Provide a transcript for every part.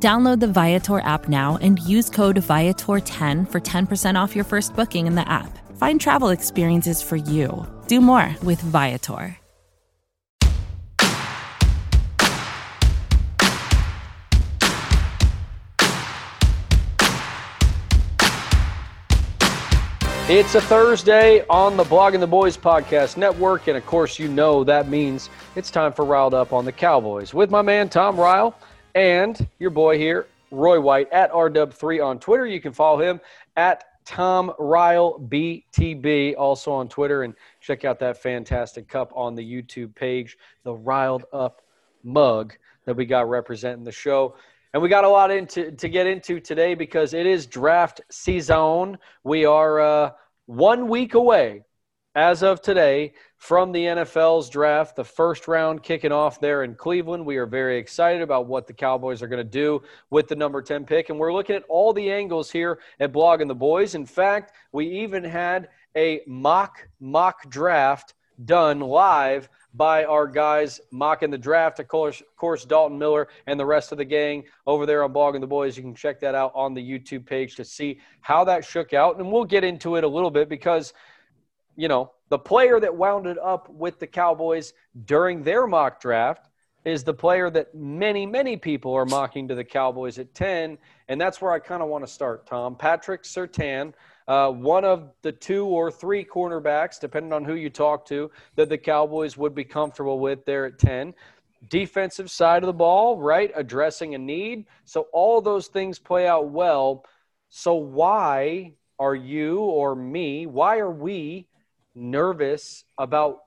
Download the Viator app now and use code Viator10 for 10% off your first booking in the app. Find travel experiences for you. Do more with Viator. It's a Thursday on the Blogging the Boys podcast network, and of course, you know that means it's time for Ryled Up on the Cowboys with my man Tom Ryle and your boy here, Roy White at RW3 on Twitter. You can follow him at Tom Ryle BTB also on Twitter, and check out that fantastic cup on the YouTube page, the Ryled Up mug that we got representing the show. And we got a lot into to get into today because it is draft season. We are uh, one week away, as of today, from the NFL's draft. The first round kicking off there in Cleveland. We are very excited about what the Cowboys are going to do with the number 10 pick. And we're looking at all the angles here at Blogging the Boys. In fact, we even had a mock mock draft done live by our guys mocking the draft. Of course, of course, Dalton Miller and the rest of the gang over there on Blogging the Boys. You can check that out on the YouTube page to see how that shook out. And we'll get into it a little bit because, you know, the player that wounded up with the Cowboys during their mock draft is the player that many, many people are mocking to the Cowboys at 10. And that's where I kind of want to start, Tom. Patrick Surtain, uh, one of the two or three cornerbacks, depending on who you talk to, that the Cowboys would be comfortable with there at 10. Defensive side of the ball, right? Addressing a need. So all those things play out well. So why are you or me, why are we nervous about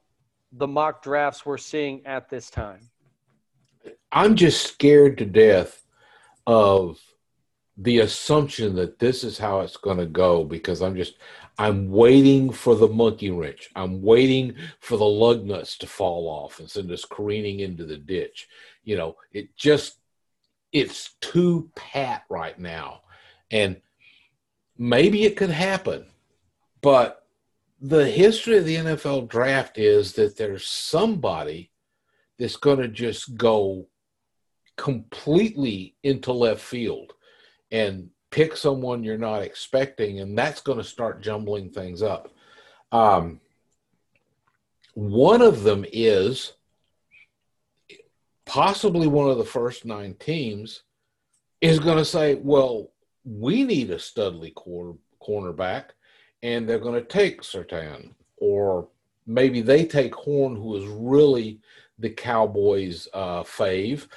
the mock drafts we're seeing at this time? I'm just scared to death of the assumption that this is how it's going to go because I'm just I'm waiting for the monkey wrench. I'm waiting for the lug nuts to fall off and send us careening into the ditch. You know, it just it's too pat right now. And maybe it could happen. But the history of the NFL draft is that there's somebody that's going to just go completely into left field and pick someone you're not expecting, and that's going to start jumbling things up. Um, one of them is possibly one of the first nine teams is going to say, well, we need a Studley quarter, cornerback, and they're going to take Surtain. Or maybe they take Horn, who is really the Cowboys' uh, fave,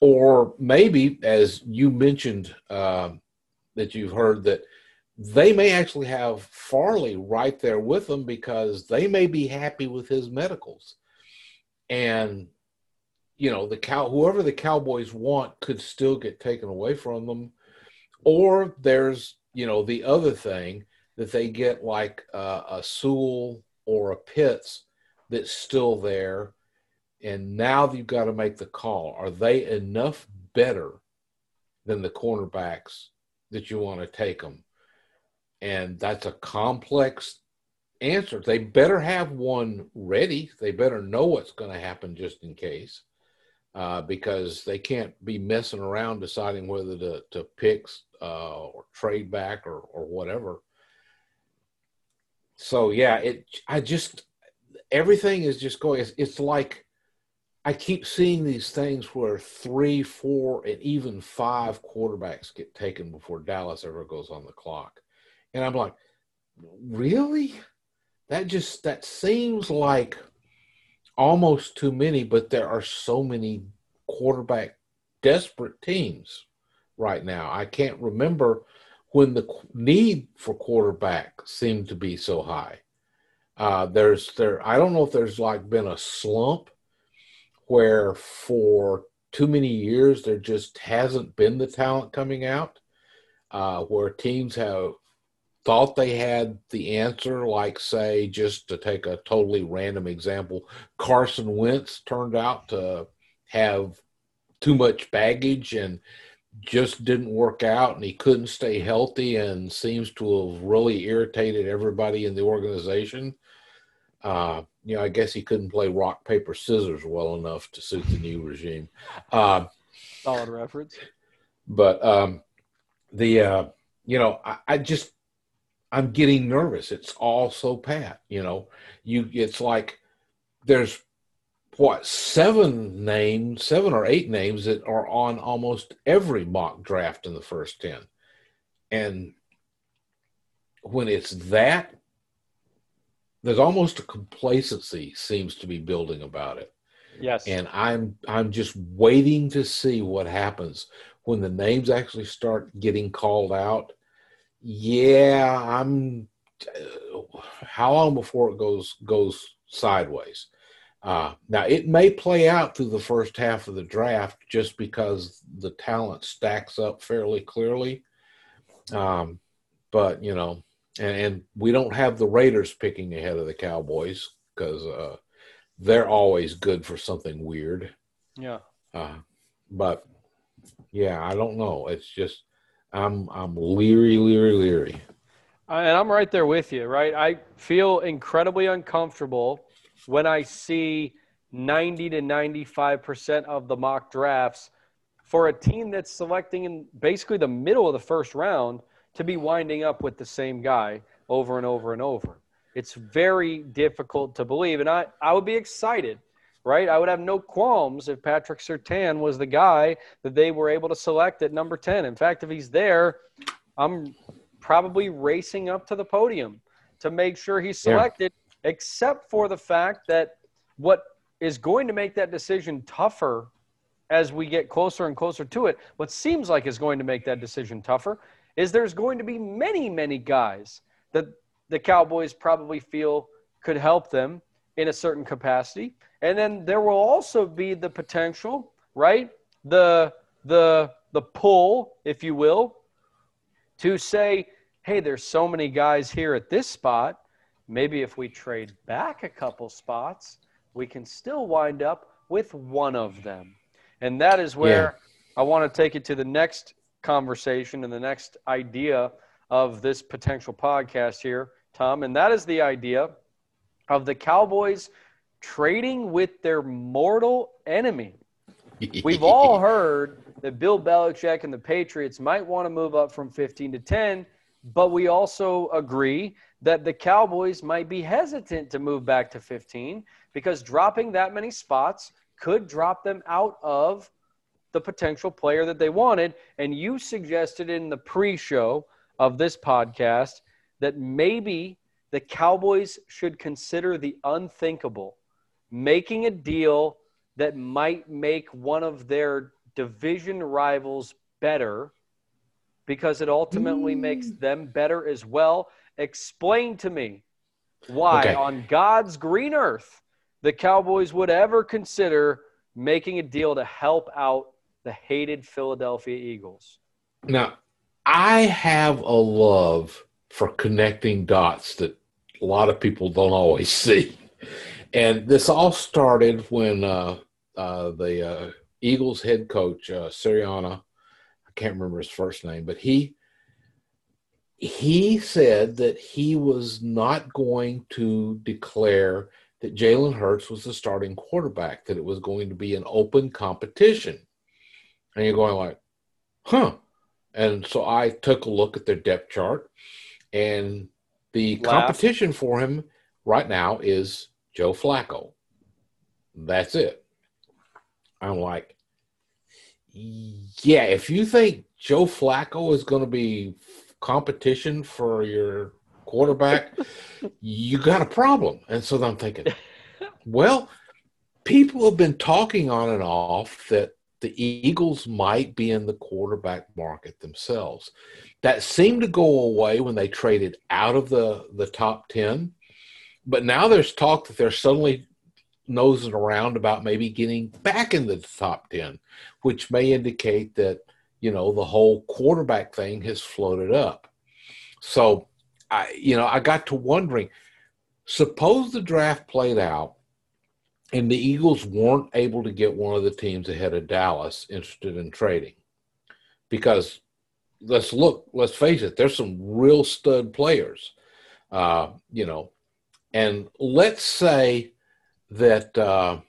or maybe, as you mentioned, uh, that you've heard that they may actually have Farley right there with them because they may be happy with his medicals, and you know the cow whoever the Cowboys want could still get taken away from them, or there's you know the other thing that they get like uh, a Sewell or a Pitts that's still there and now you've got to make the call. Are they enough better than the cornerbacks that you want to take them? And that's a complex answer. They better have one ready. They better know what's going to happen just in case, uh, because they can't be messing around deciding whether to, to pick uh, or trade back or, or whatever. So yeah, it. I just everything is just going. It's, it's like I keep seeing these things where three, four, and even five quarterbacks get taken before Dallas ever goes on the clock. And I'm like, really? That just that seems like almost too many, but there are so many quarterback desperate teams right now. I can't remember when the need for quarterback seemed to be so high. Uh, there's there I don't know if there's like been a slump where for too many years there just hasn't been the talent coming out, uh, where teams have thought they had the answer, like, say, just to take a totally random example, Carson Wentz turned out to have too much baggage and just didn't work out and he couldn't stay healthy and seems to have really irritated everybody in the organization. Uh, you know, I guess he couldn't play rock, paper, scissors well enough to suit the new regime. Uh, Solid reference. But um, the, uh, you know, I, I just, I'm getting nervous. It's all so pat, you know. You, it's like there's what seven names, seven or eight names that are on almost every mock draft in the first 10. And when it's that, there's almost a complacency seems to be building about it. Yes. And I'm I'm just waiting to see what happens when the names actually start getting called out. Yeah, I'm uh, how long before it goes goes sideways? Uh, now, it may play out through the first half of the draft just because the talent stacks up fairly clearly. Um, but, you know, and, and, we don't have the Raiders picking ahead of the Cowboys because uh, they're always good for something weird. Yeah. Uh, but, yeah, I don't know. It's just, I'm, I'm leery, leery, leery. And I'm right there with you, right? I feel incredibly uncomfortable when I see 90 to 95% of the mock drafts for a team that's selecting in basically the middle of the first round to be winding up with the same guy over and over and over. It's very difficult to believe. And I, I would be excited, right? I would have no qualms if Patrick Surtain was the guy that they were able to select at number 10. In fact, if he's there, I'm probably racing up to the podium to make sure he's selected. Yeah except for the fact that what is going to make that decision tougher as we get closer and closer to it, what seems like is going to make that decision tougher is there's going to be many, many guys that the Cowboys probably feel could help them in a certain capacity. And then there will also be the potential, right? The the the pull, if you will, to say, hey, there's so many guys here at this spot maybe if we trade back a couple spots, we can still wind up with one of them. And that is where yeah. I want to take it to the next conversation and the next idea of this potential podcast here, Tom. And that is the idea of the Cowboys trading with their mortal enemy. We've all heard that Bill Belichick and the Patriots might want to move up from 15 to 10, but we also agree that the Cowboys might be hesitant to move back to 15 because dropping that many spots could drop them out of the potential player that they wanted. And you suggested in the pre show of this podcast that maybe the Cowboys should consider the unthinkable, making a deal that might make one of their division rivals better because it ultimately mm. makes them better as well. Explain to me why, okay. on God's green earth, the Cowboys would ever consider making a deal to help out the hated Philadelphia Eagles. Now, I have a love for connecting dots that a lot of people don't always see. And this all started when uh, uh, the uh, Eagles head coach, uh, Sirianni, I can't remember his first name, but he he said that he was not going to declare that Jalen Hurts was the starting quarterback, that it was going to be an open competition. And you're going like, huh. And so I took a look at their depth chart, and the Laugh. competition for him right now is Joe Flacco. That's it. I'm like, yeah, if you think Joe Flacco is going to be competition for your quarterback, you got a problem. And so I'm thinking, well, people have been talking on and off that the Eagles might be in the quarterback market themselves. That seemed to go away when they traded out of the, the top 10. But now there's talk that they're suddenly nosing around about maybe getting back in the top 10, which may indicate that – you know, the whole quarterback thing has floated up. So I, you know, I got to wondering. Suppose the draft played out, and the Eagles weren't able to get one of the teams ahead of Dallas interested in trading, because let's look, let's face it, there's some real stud players, uh, you know, and let's say that. Uh,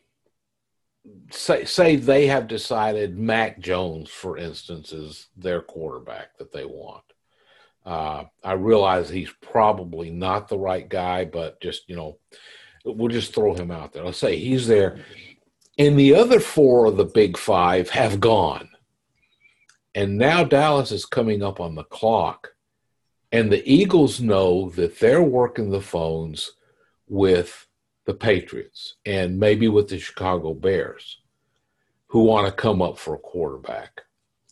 say say they have decided Mac Jones, for instance, is their quarterback that they want. Uh, I realize he's probably not the right guy, but just you know, we'll just throw him out there. Let's say he's there, and the other four of the big five have gone, and now Dallas is coming up on the clock, and the Eagles know that they're working the phones with the Patriots and maybe with the Chicago Bears who want to come up for a quarterback.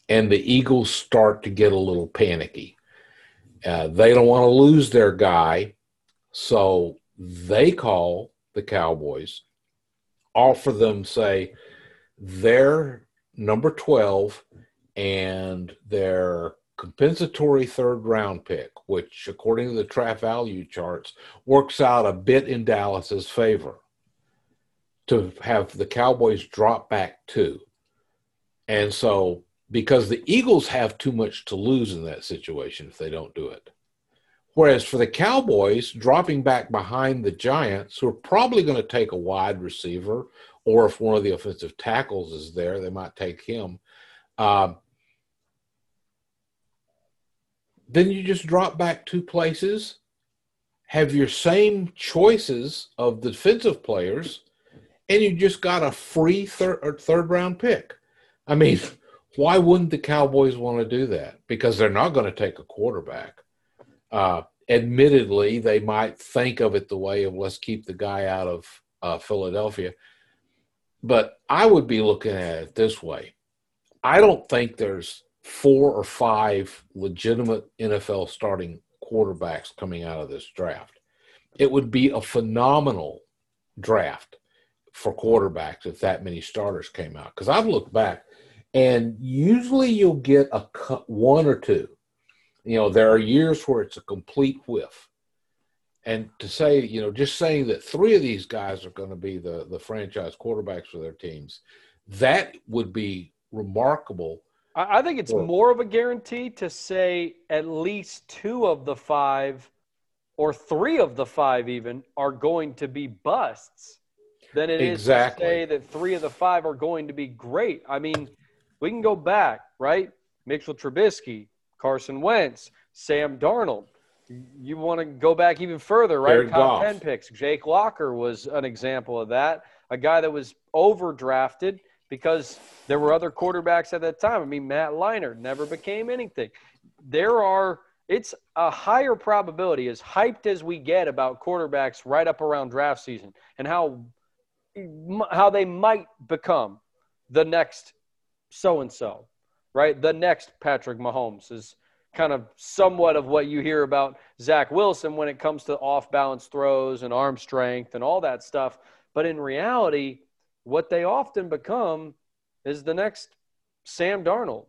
And the Eagles start to get a little panicky. Uh, they don't want to lose their guy, so they call the Cowboys, offer them, say, their number 12 and their compensatory third round pick, which, according to the trap value charts, works out a bit in Dallas's favor to have the Cowboys drop back two. And so, because the Eagles have too much to lose in that situation if they don't do it. Whereas for the Cowboys, dropping back behind the Giants, who are probably going to take a wide receiver, or if one of the offensive tackles is there, they might take him. Uh, then you just drop back two places, have your same choices of defensive players, and you just got a free third third round pick. I mean, why wouldn't the Cowboys want to do that? Because they're not going to take a quarterback. Uh, admittedly, they might think of it the way of let's keep the guy out of uh, Philadelphia. But I would be looking at it this way. I don't think there's four or five legitimate NFL starting quarterbacks coming out of this draft. It would be a phenomenal draft for quarterbacks if that many starters came out. Because I've looked back, and usually you'll get a one or two. You know, there are years where it's a complete whiff. And to say, you know, just saying that three of these guys are going to be the the franchise quarterbacks for their teams, that would be remarkable I think it's more of a guarantee to say at least two of the five or three of the five even are going to be busts than it exactly. is to say that three of the five are going to be great. I mean, we can go back, right? Mitchell Trubisky, Carson Wentz, Sam Darnold. You want to go back even further, right? Jared Top Goff. 10 picks. Jake Locker was an example of that. A guy that was overdrafted – because there were other quarterbacks at that time. I mean, Matt Leinart never became anything. There are, it's a higher probability, as hyped as we get about quarterbacks right up around draft season and how, how they might become the next so and so, right? The next Patrick Mahomes is kind of somewhat of what you hear about Zach Wilson when it comes to off balance throws and arm strength and all that stuff. But in reality, what they often become is the next Sam Darnold,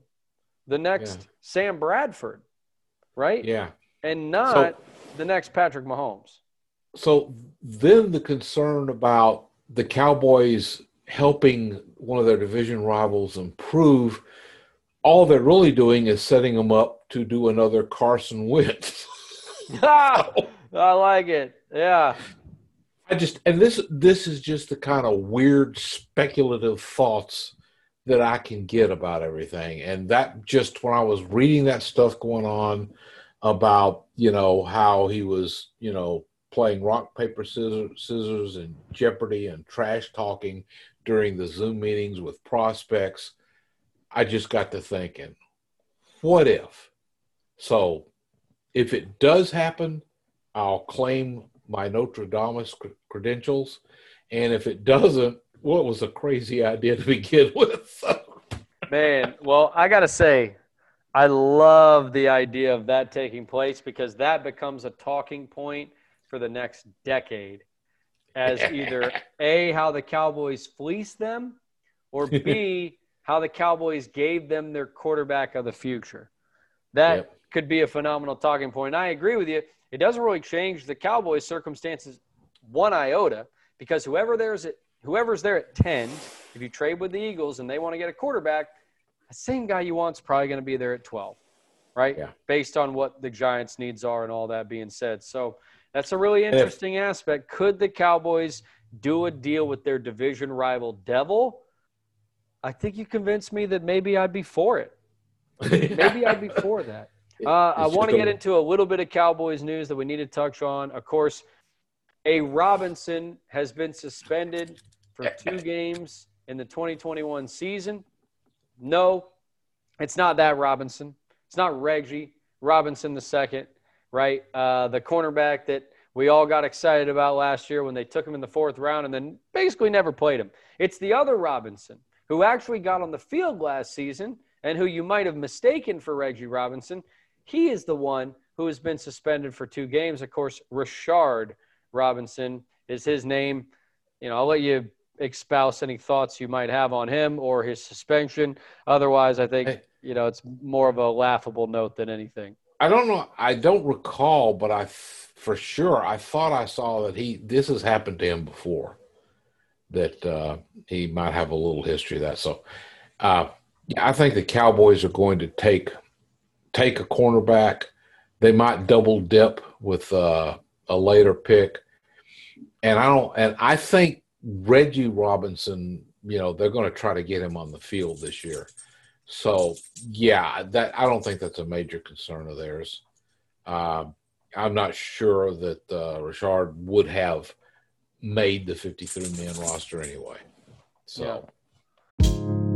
the next yeah. Sam Bradford, right? Yeah. And not so, the next Patrick Mahomes. So then the concern about the Cowboys helping one of their division rivals improve, all they're really doing is setting them up to do another Carson Wentz. ah, I like it. Yeah. I just and this this is just the kind of weird speculative thoughts that I can get about everything. And that just when I was reading that stuff going on about, you know, how he was, you know, playing rock, paper, scissors, scissors and Jeopardy and trash talking during the Zoom meetings with prospects, I just got to thinking, what if? So if it does happen, I'll claim my Nostradamus credentials. And if it doesn't, what was a crazy idea to begin with? Man, well, I got to say, I love the idea of that taking place because that becomes a talking point for the next decade as either A, how the Cowboys fleeced them, or B, how the Cowboys gave them their quarterback of the future. That yep. could be a phenomenal talking point. I agree with you. It doesn't really change the Cowboys' circumstances one iota because whoever there's at whoever's there at 10, if you trade with the Eagles and they want to get a quarterback, the same guy you want is probably going to be there at 12, right? Yeah. Based on what the Giants' needs are and all that being said. So that's a really interesting aspect. Could the Cowboys do a deal with their division rival Devil? I think you convinced me that maybe I'd be for it. maybe I'd be for that. Uh, I want to get into a little bit of Cowboys news that we need to touch on. Of course, a Robinson has been suspended for two games in the 2021 season. No, it's not that Robinson. It's not Reggie Robinson the second, right? Uh, the cornerback that we all got excited about last year when they took him in the fourth round and then basically never played him. It's the other Robinson who actually got on the field last season and who you might have mistaken for Reggie Robinson. He is the one who has been suspended for two games. Of course, Rashard Robinson is his name. You know, I'll let you espouse any thoughts you might have on him or his suspension. Otherwise, I think, you know, it's more of a laughable note than anything. I don't know. I don't recall, but I for sure I thought I saw that he this has happened to him before. That uh, he might have a little history of that. So, uh, yeah, I think the Cowboys are going to take take a cornerback. They might double dip with uh, a later pick, and I don't. And I think Reggie Robinson. You know, they're going to try to get him on the field this year. So yeah, that I don't think that's a major concern of theirs. Uh, I'm not sure that uh, Richard would have made the 53 man roster anyway. So.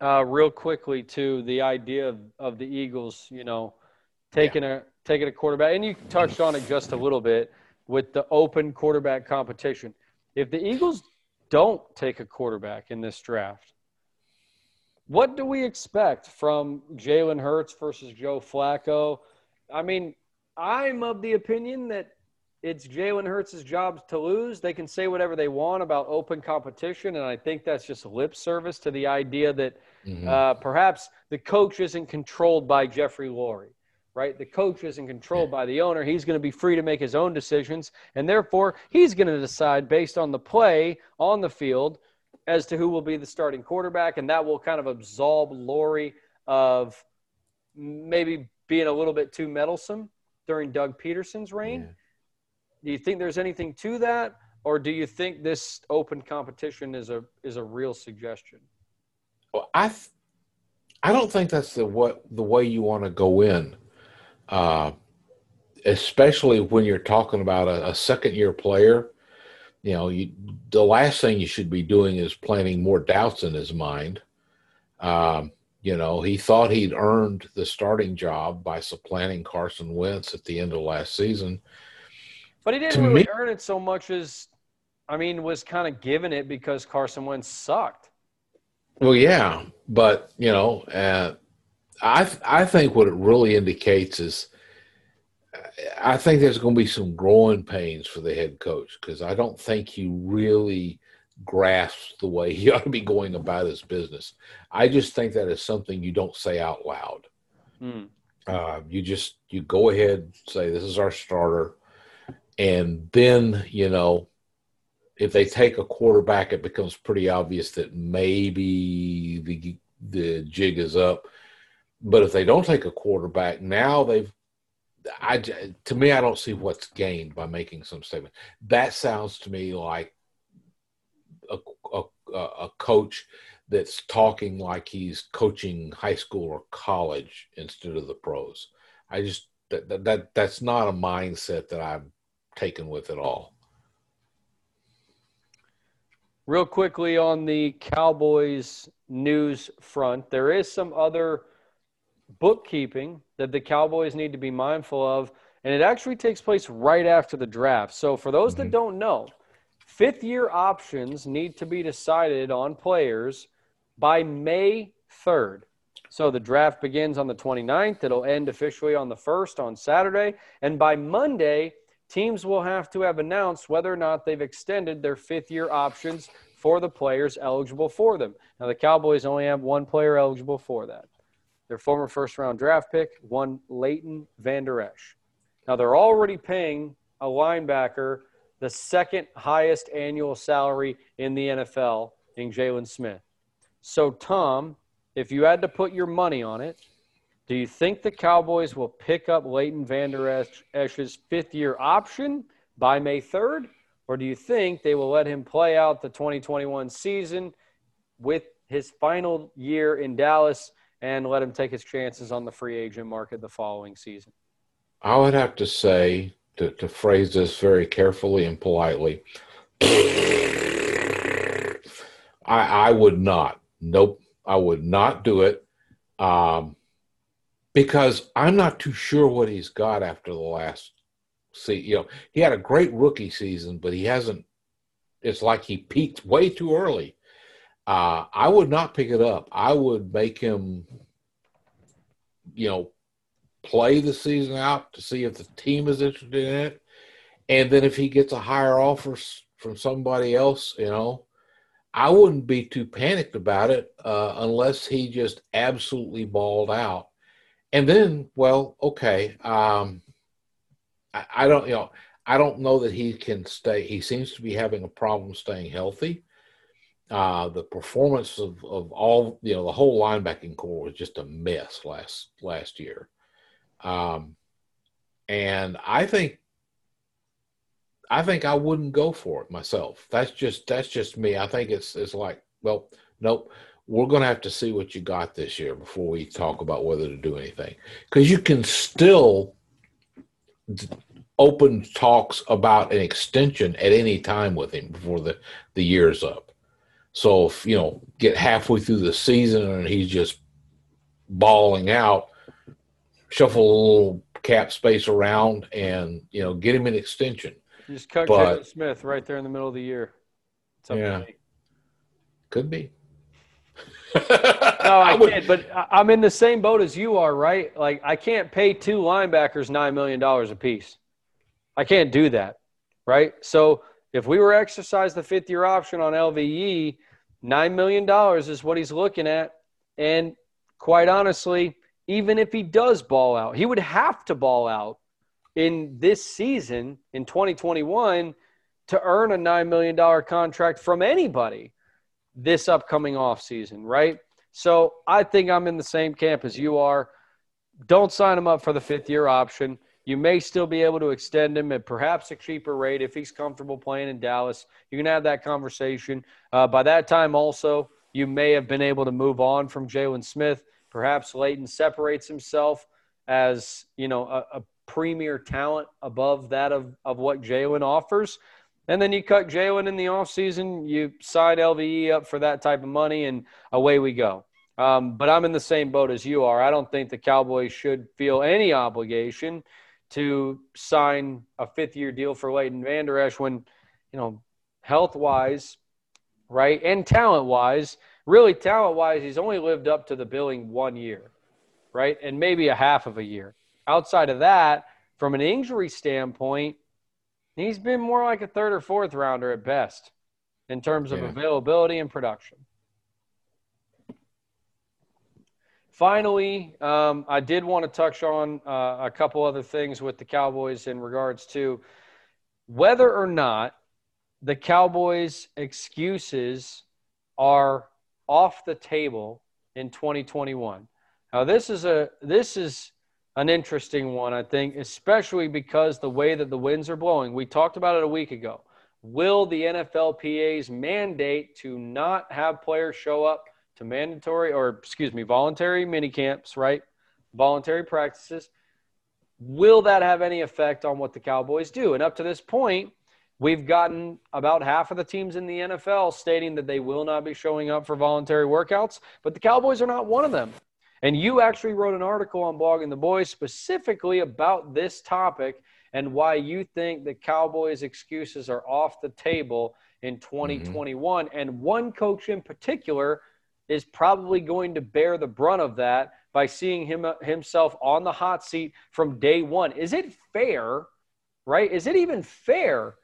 uh, real quickly to the idea of, of the Eagles, you know, taking yeah. a taking a quarterback, and you touched on it just a little bit with the open quarterback competition. If the Eagles don't take a quarterback in this draft, what do we expect from Jalen Hurts versus Joe Flacco? I mean, I'm of the opinion that it's Jalen Hurts' job to lose. They can say whatever they want about open competition, and I think that's just lip service to the idea that mm-hmm. uh, perhaps the coach isn't controlled by Jeffrey Lurie, right? The coach isn't controlled by the owner. He's going to be free to make his own decisions, and therefore he's going to decide based on the play on the field as to who will be the starting quarterback, and that will kind of absolve Lurie of maybe being a little bit too meddlesome during Doug Pederson's reign. Yeah do you think there's anything to that, or do you think this open competition is a is a real suggestion? Well, I th- I don't think that's the what the way you want to go in, uh, especially when you're talking about a, a second year player. You know, you, the last thing you should be doing is planting more doubts in his mind. Um, you know, he thought he'd earned the starting job by supplanting Carson Wentz at the end of last season but he didn't really me, earn it so much as, I mean, was kind of given it because Carson Wentz sucked. Well, yeah, but you know, uh, I I think what it really indicates is, I think there's going to be some growing pains for the head coach because I don't think he really grasps the way he ought to be going about his business. I just think that is something you don't say out loud. Hmm. Uh, you just you go ahead say this is our starter and then, you know, if they take a quarterback, it becomes pretty obvious that maybe the the jig is up. But if they don't take a quarterback, now they've I to me I don't see what's gained by making some statement. That sounds to me like a a, a coach that's talking like he's coaching high school or college instead of the pros. I just that, that, that that's not a mindset that I'm taken with it all. real quickly on the Cowboys news front, there is some other bookkeeping that the Cowboys need to be mindful of, and it actually takes place right after the draft. So, for those mm-hmm. that don't know, fifth year options need to be decided on players by May 3rd. So the draft begins on the 29th. It'll end officially on the 1st on Saturday. And by Monday, teams will have to have announced whether or not they've extended their fifth year options for the players eligible for them. Now, the Cowboys only have one player eligible for that. Their former first round draft pick, one Leighton Vander Esch. Now, they're already paying a linebacker the second highest annual salary in the NFL in Jaylon Smith. So, Tom, if you had to put your money on it, do you think the Cowboys will pick up Leighton Vander Esch's fifth year option by May 3rd? Or do you think they will let him play out the 2021 season with his final year in Dallas and let him take his chances on the free agent market the following season? I would have to say, to, to phrase this very carefully and politely, I, I would not. Nope. I would not do it um, because I'm not too sure what he's got after the last see. You know, he had a great rookie season, but he hasn't. It's like he peaked way too early. Uh, I would not pick it up. I would make him, you know, play the season out to see if the team is interested in it, and then if he gets a higher offer from somebody else, you know, I wouldn't be too panicked about it uh, unless he just absolutely balled out. And then, well, okay, um, I, I, don't, you know, I don't know that he can stay. He seems to be having a problem staying healthy. Uh, the performance of, of all, you know, the whole linebacking corps was just a mess last last year. Um, and I think I think I wouldn't go for it myself. That's just that's just me. I think it's it's like, well, nope. We're going to have to see what you got this year before we talk about whether to do anything. Because you can still open talks about an extension at any time with him before the the year's up. So if you know get halfway through the season and he's just balling out, shuffle a little cap space around and you know get him an extension you just cut but, Smith right there in the middle of the year. yeah. Could be. No, I, I can't. But I'm in the same boat as you are, right? Like I can't pay two linebackers nine million dollars a piece. I can't do that, right? So if we were exercise the fifth year option on LVE, nine million dollars is what he's looking at. And quite honestly, even if he does ball out, he would have to ball out in this season in 2021 to earn a $9 million contract from anybody this upcoming offseason, right? So I think I'm in the same camp as you are. Don't sign him up for the fifth year option. You may still be able to extend him at perhaps a cheaper rate if he's comfortable playing in Dallas. You can have that conversation. Uh, by that time, also, you may have been able to move on from Jaylon Smith. Perhaps Leighton separates himself as you know a, a premier talent above that of, of what Jaylon offers. And then you cut Jaylon in the offseason, you sign LVE up for that type of money, and away we go. Um, but I'm in the same boat as you are. I don't think the Cowboys should feel any obligation to sign a fifth year deal for Leighton Vander Esch when, you know, health wise, right, and talent wise, really talent wise, he's only lived up to the billing one year, right, and maybe a half of a year outside of that, from an injury standpoint, he's been more like a third or fourth rounder at best in terms of yeah. availability and production. Finally, um, I did want to touch on uh, a couple other things with the Cowboys in regards to whether or not the Cowboys' excuses are off the table in 2021. Now, this is a this is an interesting one, I think, especially because the way that the winds are blowing. We talked about it a week ago. Will the NFLPA's mandate to not have players show up to mandatory or, excuse me, voluntary mini camps, right? Voluntary practices. Will that have any effect on what the Cowboys do? And up to this point, We've gotten about half of the teams in the NFL stating that they will not be showing up for voluntary workouts, but the Cowboys are not one of them. And you actually wrote an article on Blogging the Boys specifically about this topic and why you think the Cowboys' excuses are off the table in 2021. Mm-hmm. And one coach in particular is probably going to bear the brunt of that by seeing him himself on the hot seat from day one. Is it fair, right? Is it even fair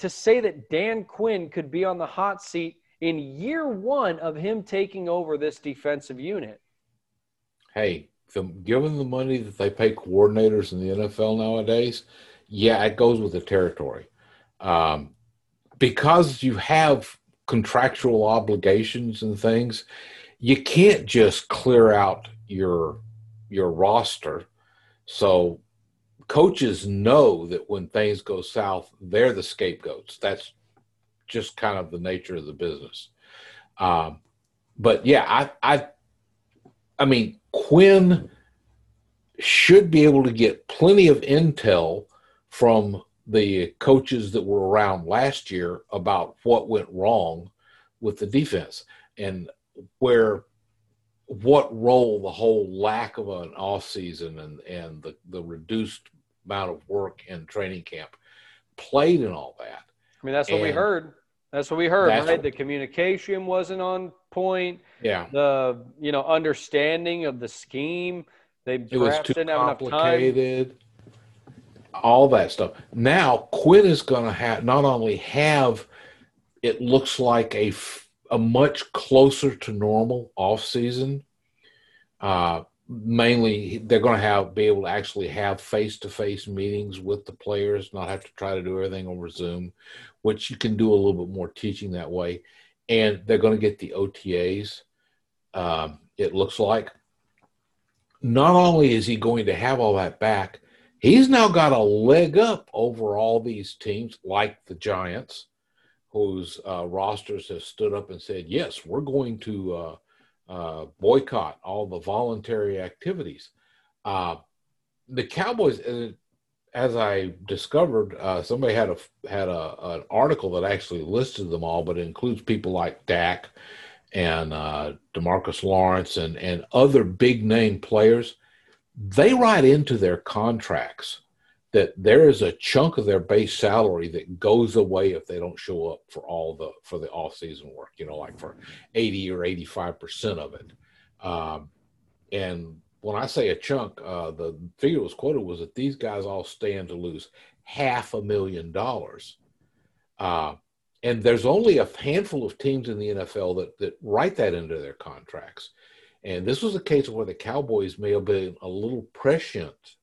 to say that Dan Quinn could be on the hot seat in year one of him taking over this defensive unit? Hey, the, given the money that they pay coordinators in the NFL nowadays, yeah, it goes with the territory. Um, because you have contractual obligations and things, you can't just clear out your your roster. So coaches know that when things go south, they're the scapegoats. That's just kind of the nature of the business. Um, but yeah, I, I, I mean, Quinn should be able to get plenty of intel from the coaches that were around last year about what went wrong with the defense and where what role the whole lack of an off season and and the, the reduced amount of work in training camp played in all that. I mean, that's what and we heard. That's what we heard, right? What, the communication wasn't on point. Yeah. The you know understanding of the scheme. They it was too complicated. All that stuff. Now Quinn is going to have not only have it looks like a a much closer to normal off season. Uh, mainly they're going to have be able to actually have face-to-face meetings with the players not have to try to do everything over zoom which you can do a little bit more teaching that way and they're going to get the otas um, it looks like not only is he going to have all that back he's now got a leg up over all these teams like the giants whose uh, rosters have stood up and said yes we're going to uh, uh, boycott all the voluntary activities. Uh, the Cowboys, uh, as I discovered, uh, somebody had a had a an article that actually listed them all, but it includes people like Dak and uh, Demarcus Lawrence and and other big name players. They write into their contracts that there is a chunk of their base salary that goes away if they don't show up for all the for the off season work you know like for 80 or 85 percent of it um, and when i say a chunk uh, the figure was quoted was that these guys all stand to lose half a million dollars uh, and there's only a handful of teams in the nfl that that write that into their contracts and this was a case where the cowboys may have been a little prescient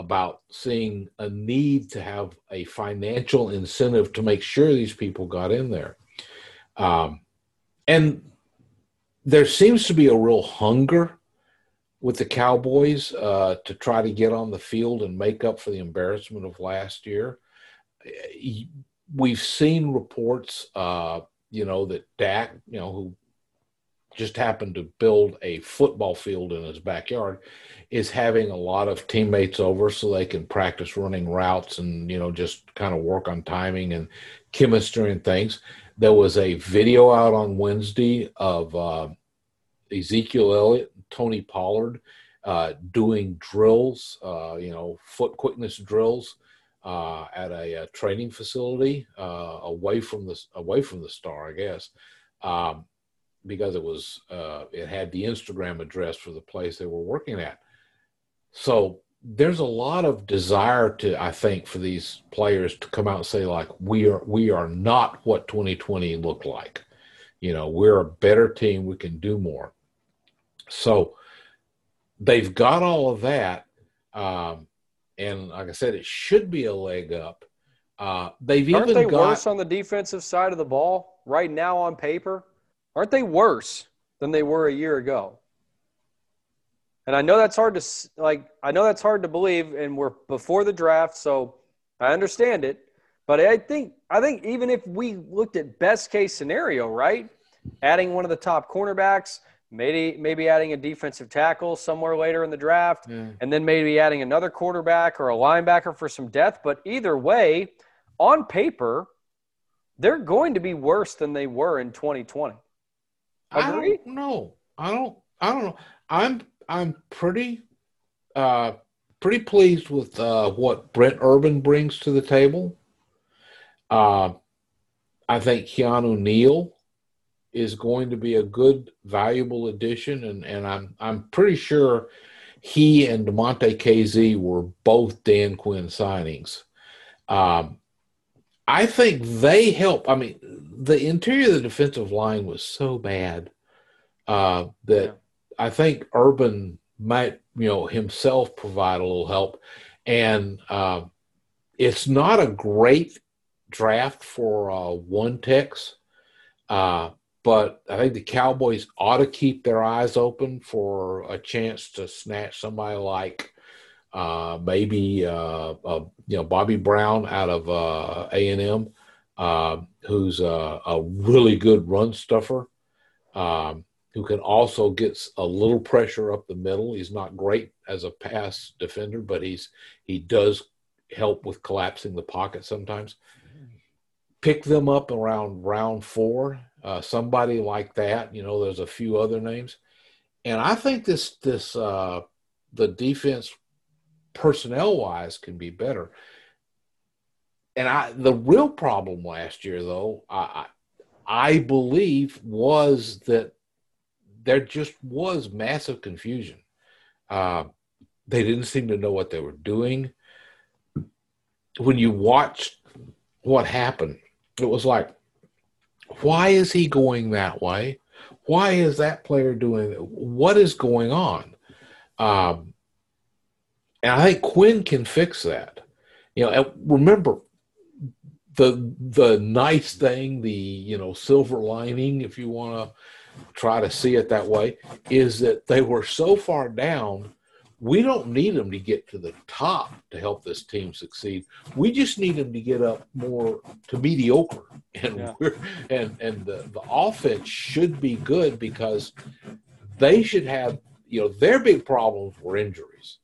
about seeing a need to have a financial incentive to make sure these people got in there. Um, and there seems to be a real hunger with the Cowboys uh, to try to get on the field and make up for the embarrassment of last year. We've seen reports, uh, you know, that Dak, you know, who just happened to build a football field in his backyard is having a lot of teammates over so they can practice running routes and you know just kind of work on timing and chemistry and things there was a video out on wednesday of uh, ezekiel elliott tony pollard uh, doing drills uh, you know foot quickness drills uh, at a, a, training facility uh, away from the away from the star i guess um, because it was uh, it had the Instagram address for the place they were working at. So there's a lot of desire to I think for these players to come out and say like we are we are not what 2020 looked like. You know, we're a better team, we can do more. So they've got all of that. Um, and like I said, it should be a leg up. Uh, they've Aren't even they got, worse on the defensive side of the ball right now on paper? aren't they worse than they were a year ago? And I know that's hard to like. I know that's hard to believe, and we're before the draft, so I understand it. But I think I think even if we looked at best case scenario, right, adding one of the top cornerbacks, maybe maybe adding a defensive tackle somewhere later in the draft, and then maybe adding another quarterback or a linebacker for some depth. But either way, on paper, they're going to be worse than they were in 2020. I Agree? don't know. I don't. I don't know. I'm. I'm pretty. Uh, pretty pleased with uh, what Brent Urban brings to the table. Uh, I think Keanu Neal is going to be a good, valuable addition, and, and I'm I'm pretty sure he and Damontae Kazee were both Dan Quinn signings. Um, I think they help. I mean, the interior of the defensive line was so bad uh, that Yeah. I think Urban might, you know, himself provide a little help. And uh, it's not a great draft for uh, one techs, uh, but I think the Cowboys ought to keep their eyes open for a chance to snatch somebody like uh, maybe uh, uh, you know Bobby Brown out of uh, A and M, uh, who's a, a really good run stuffer, um, who can also get a little pressure up the middle. He's not great as a pass defender, but he's he does help with collapsing the pocket sometimes. Pick them up around round four, uh, somebody like that. You know, there's a few other names, and I think this this uh, the defense personnel wise can be better. And I the real problem last year though, I I believe was that there just was massive confusion. Uh, they didn't seem to know what they were doing. When you watched what happened, it was like, why is he going that way? Why is that player doing? What is going on? Um, and I think Quinn can fix that. You know, remember the the nice thing, the you know silver lining, if you want to try to see it that way, is that they were so far down. We don't need them to get to the top to help this team succeed. We just need them to get up more to mediocre, and Yeah. we're, and and the, the offense should be good because they should have you know their big problems were injuries.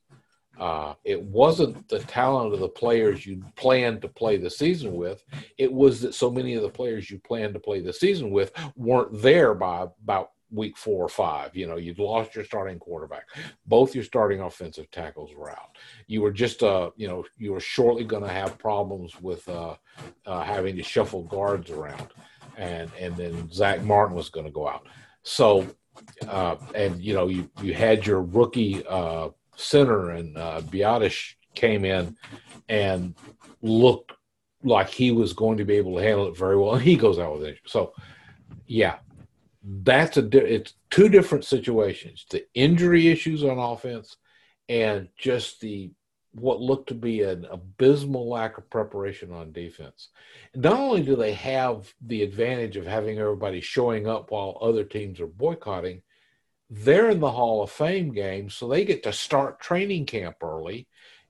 Uh, it wasn't the talent of the players you planned to play the season with. It was that so many of the players you planned to play the season with weren't there by about week four or five. You know, you'd lost your starting quarterback. Both your starting offensive tackles were out. You were just, uh, you know, you were shortly going to have problems with uh, uh, having to shuffle guards around, and and then Zack Martin was going to go out. So, uh, and you know, you you had your rookie. Uh, center and uh, Biadasz came in and looked like he was going to be able to handle it very well, and he goes out with it. So, yeah, that's a it's two different situations: the injury issues on offense and just the what looked to be an abysmal lack of preparation on defense. Not only do they have the advantage of having everybody showing up while other teams are boycotting, they're in the Hall of Fame game, so they get to start training camp early,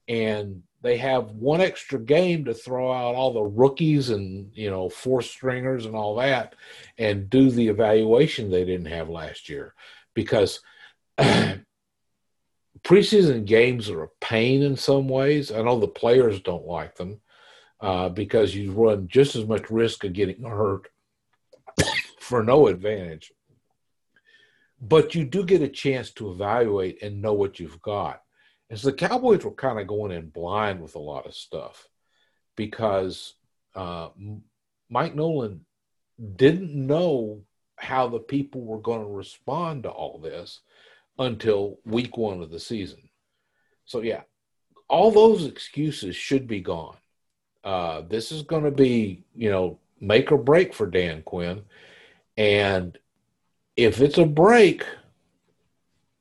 and they have one extra game to throw out all the rookies and you know four stringers and all that, and do the evaluation they didn't have last year, because preseason games are a pain in some ways. I know the players don't like them uh, because you run just as much risk of getting hurt for no advantage but you do get a chance to evaluate and know what you've got. So the Cowboys were kind of going in blind with a lot of stuff because uh, Mike Nolan didn't know how the people were going to respond to all this until week one of the season. So, yeah, all those excuses should be gone. Uh, this is going to be, you know, make or break for Dan Quinn. And if it's a break,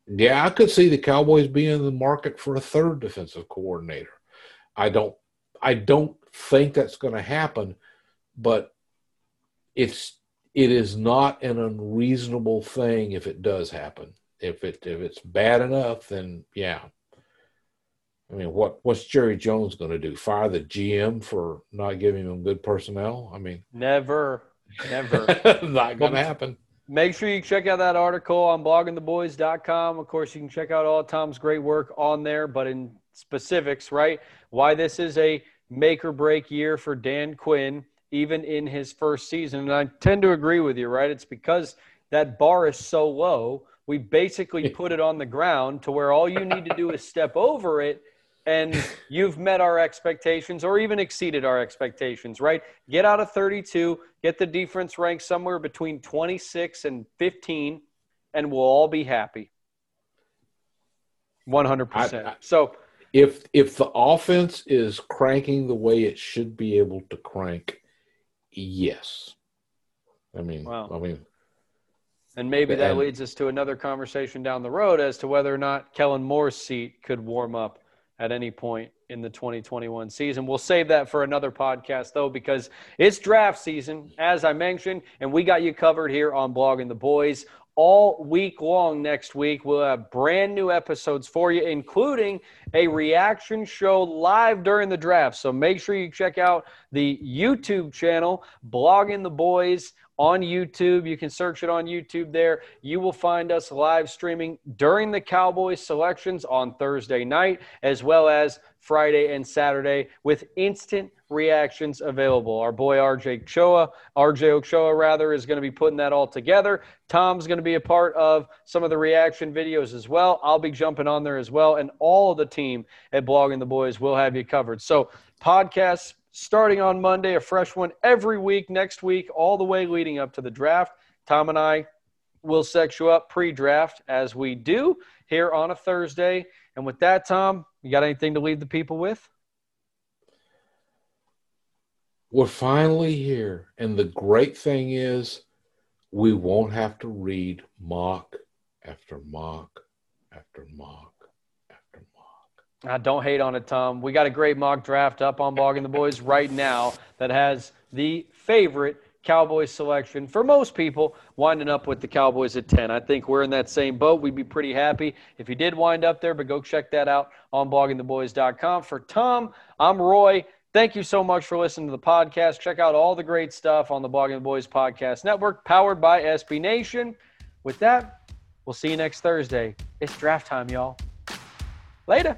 yeah, I could see the Cowboys being in the market for a third defensive coordinator. I don't I don't think that's going to happen, but it's it is not an unreasonable thing if it does happen. If it if it's bad enough, then yeah. I mean, what what's Jerry Jones going to do? Fire the GM for not giving him good personnel? I mean, Never, never. not going to happen. Make sure you check out that article on bloggingtheboys.com. Of course, you can check out all Tom's great work on there, but in specifics, right? Why this is a make or break year for Dan Quinn, even in his first season. And I tend to agree with you, right? It's because that bar is so low. We basically put it on the ground to where all you need to do is step over it and you've met our expectations or even exceeded our expectations, right? Get out of 32, get the defense ranked somewhere between 26 and 15, and we'll all be happy. 100%. I, I, so if if the offense is cranking the way it should be able to crank, yes. I mean, wow. I mean, and maybe that leads us to another conversation down the road as to whether or not Kellen Moore's seat could warm up at any point in the 2021 season. We'll save that for another podcast, though, because it's draft season, as I mentioned, and we got you covered here on Blogging the Boys all week long next week. We'll have brand new episodes for you, including a reaction show live during the draft. So make sure you check out the YouTube channel, Blogging the Boys on YouTube. You can search it on YouTube there. You will find us live streaming during the Cowboys selections on Thursday night, as well as Friday and Saturday with instant reactions available. Our boy RJ Ochoa, RJ Ochoa rather, is going to be putting that all together. Tom's going to be a part of some of the reaction videos as well. I'll be jumping on there as well, and all of the team at Blogging the Boys will have you covered. So podcasts starting on Monday, a fresh one every week next week, all the way leading up to the draft. Tom and I will set you up pre-draft as we do here on a Thursday. And with that, Tom, you got anything to leave the people with? We're finally here. And the great thing is, we won't have to read mock after mock after mock. I don't hate on it, Tom. We got a great mock draft up on Blogging the Boys right now that has the favorite Cowboys selection for most people winding up with the Cowboys at 10. I think we're in that same boat. We'd be pretty happy if you did wind up there, but go check that out on bloggingtheboys.com. For Tom, I'm Roy. Thank you so much for listening to the podcast. Check out all the great stuff on the Blogging the Boys Podcast Network, powered by SB Nation. With that, we'll see you next Thursday. It's draft time, y'all. Later.